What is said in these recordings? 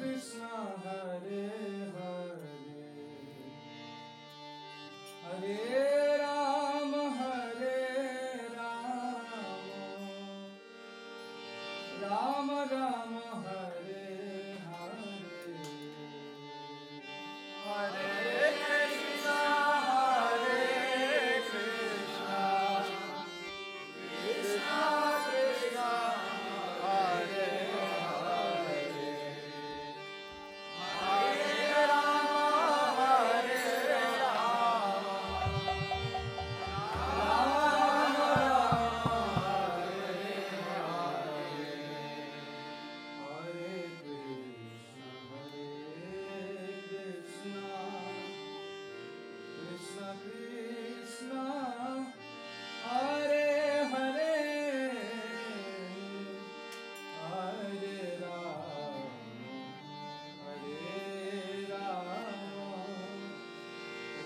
Krishna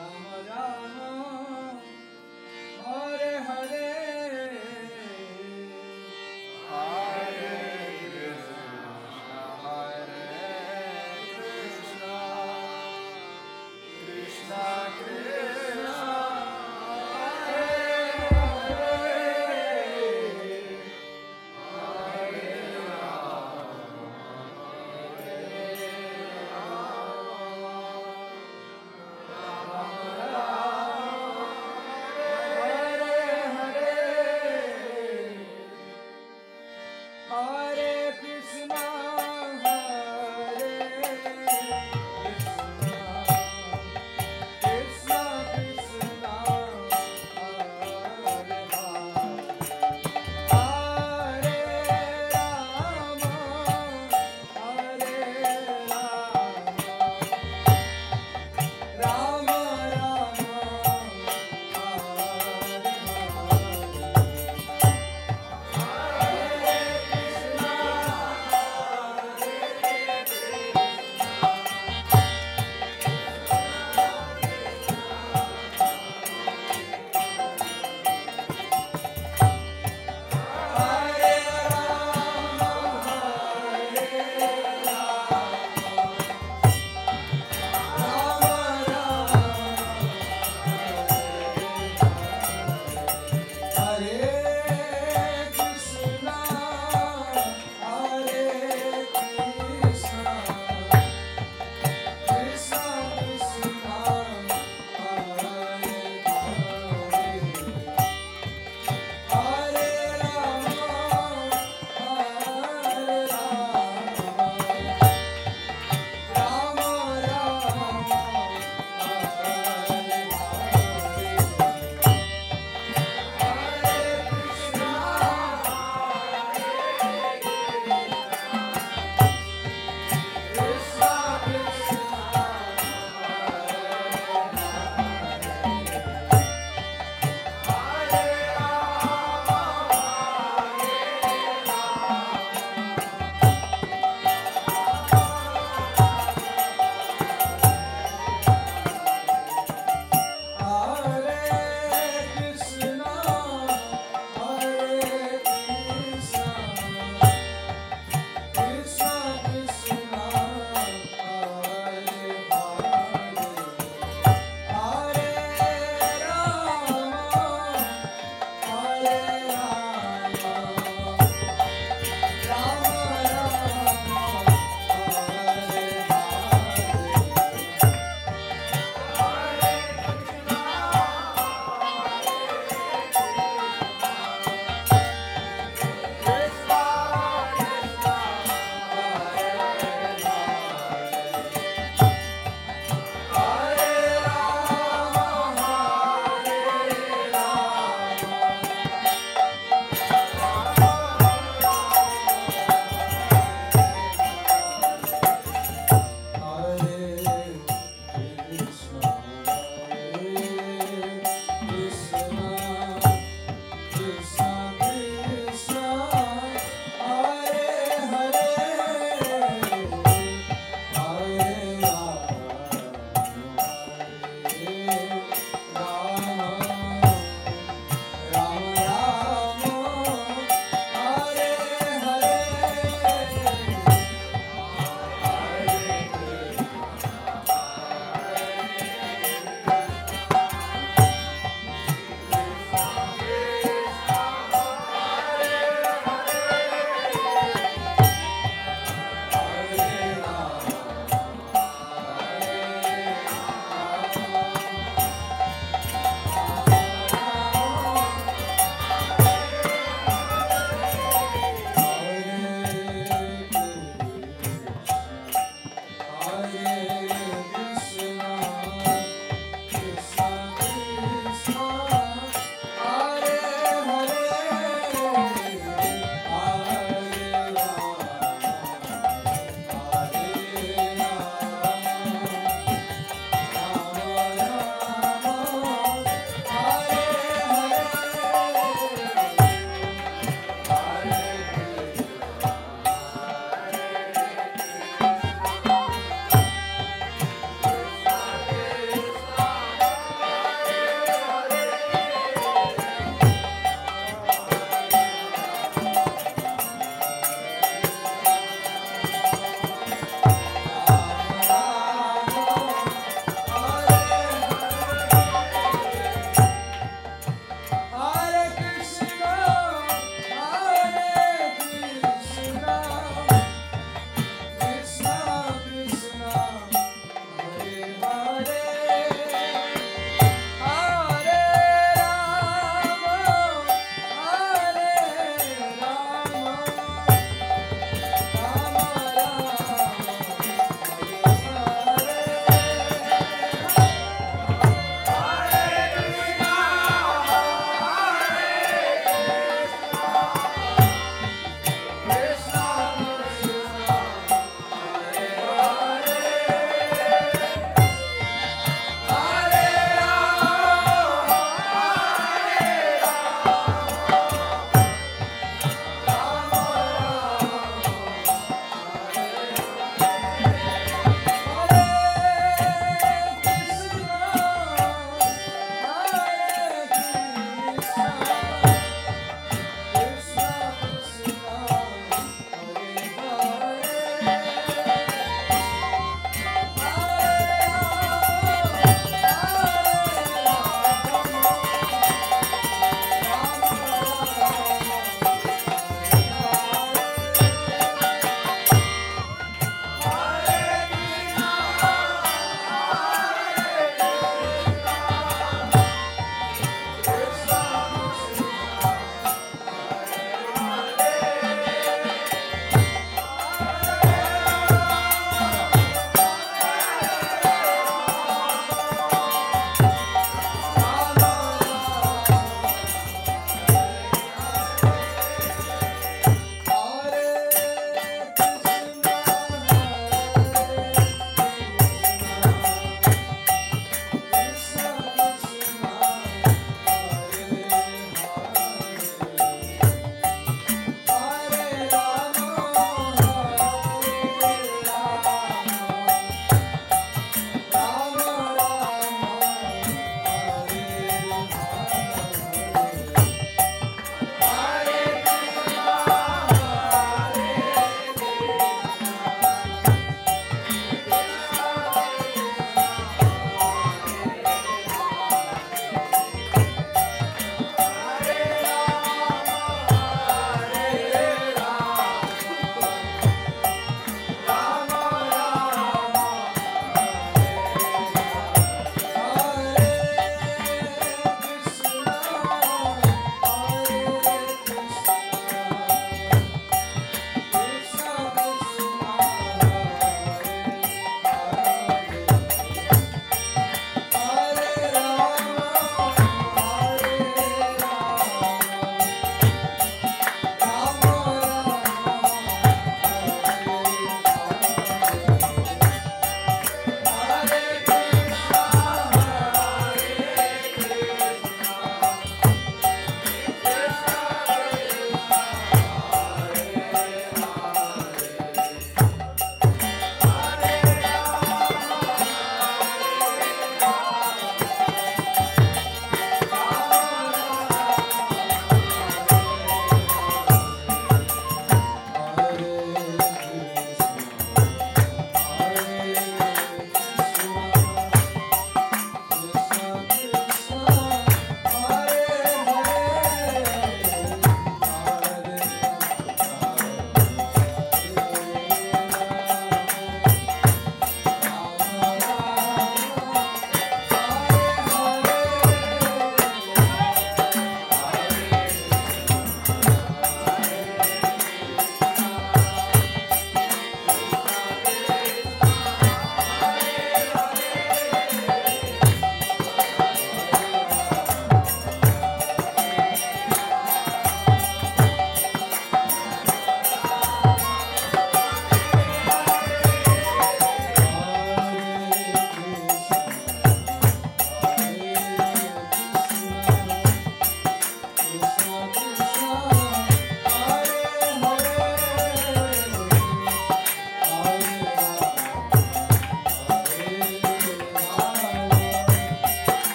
Rama Rama.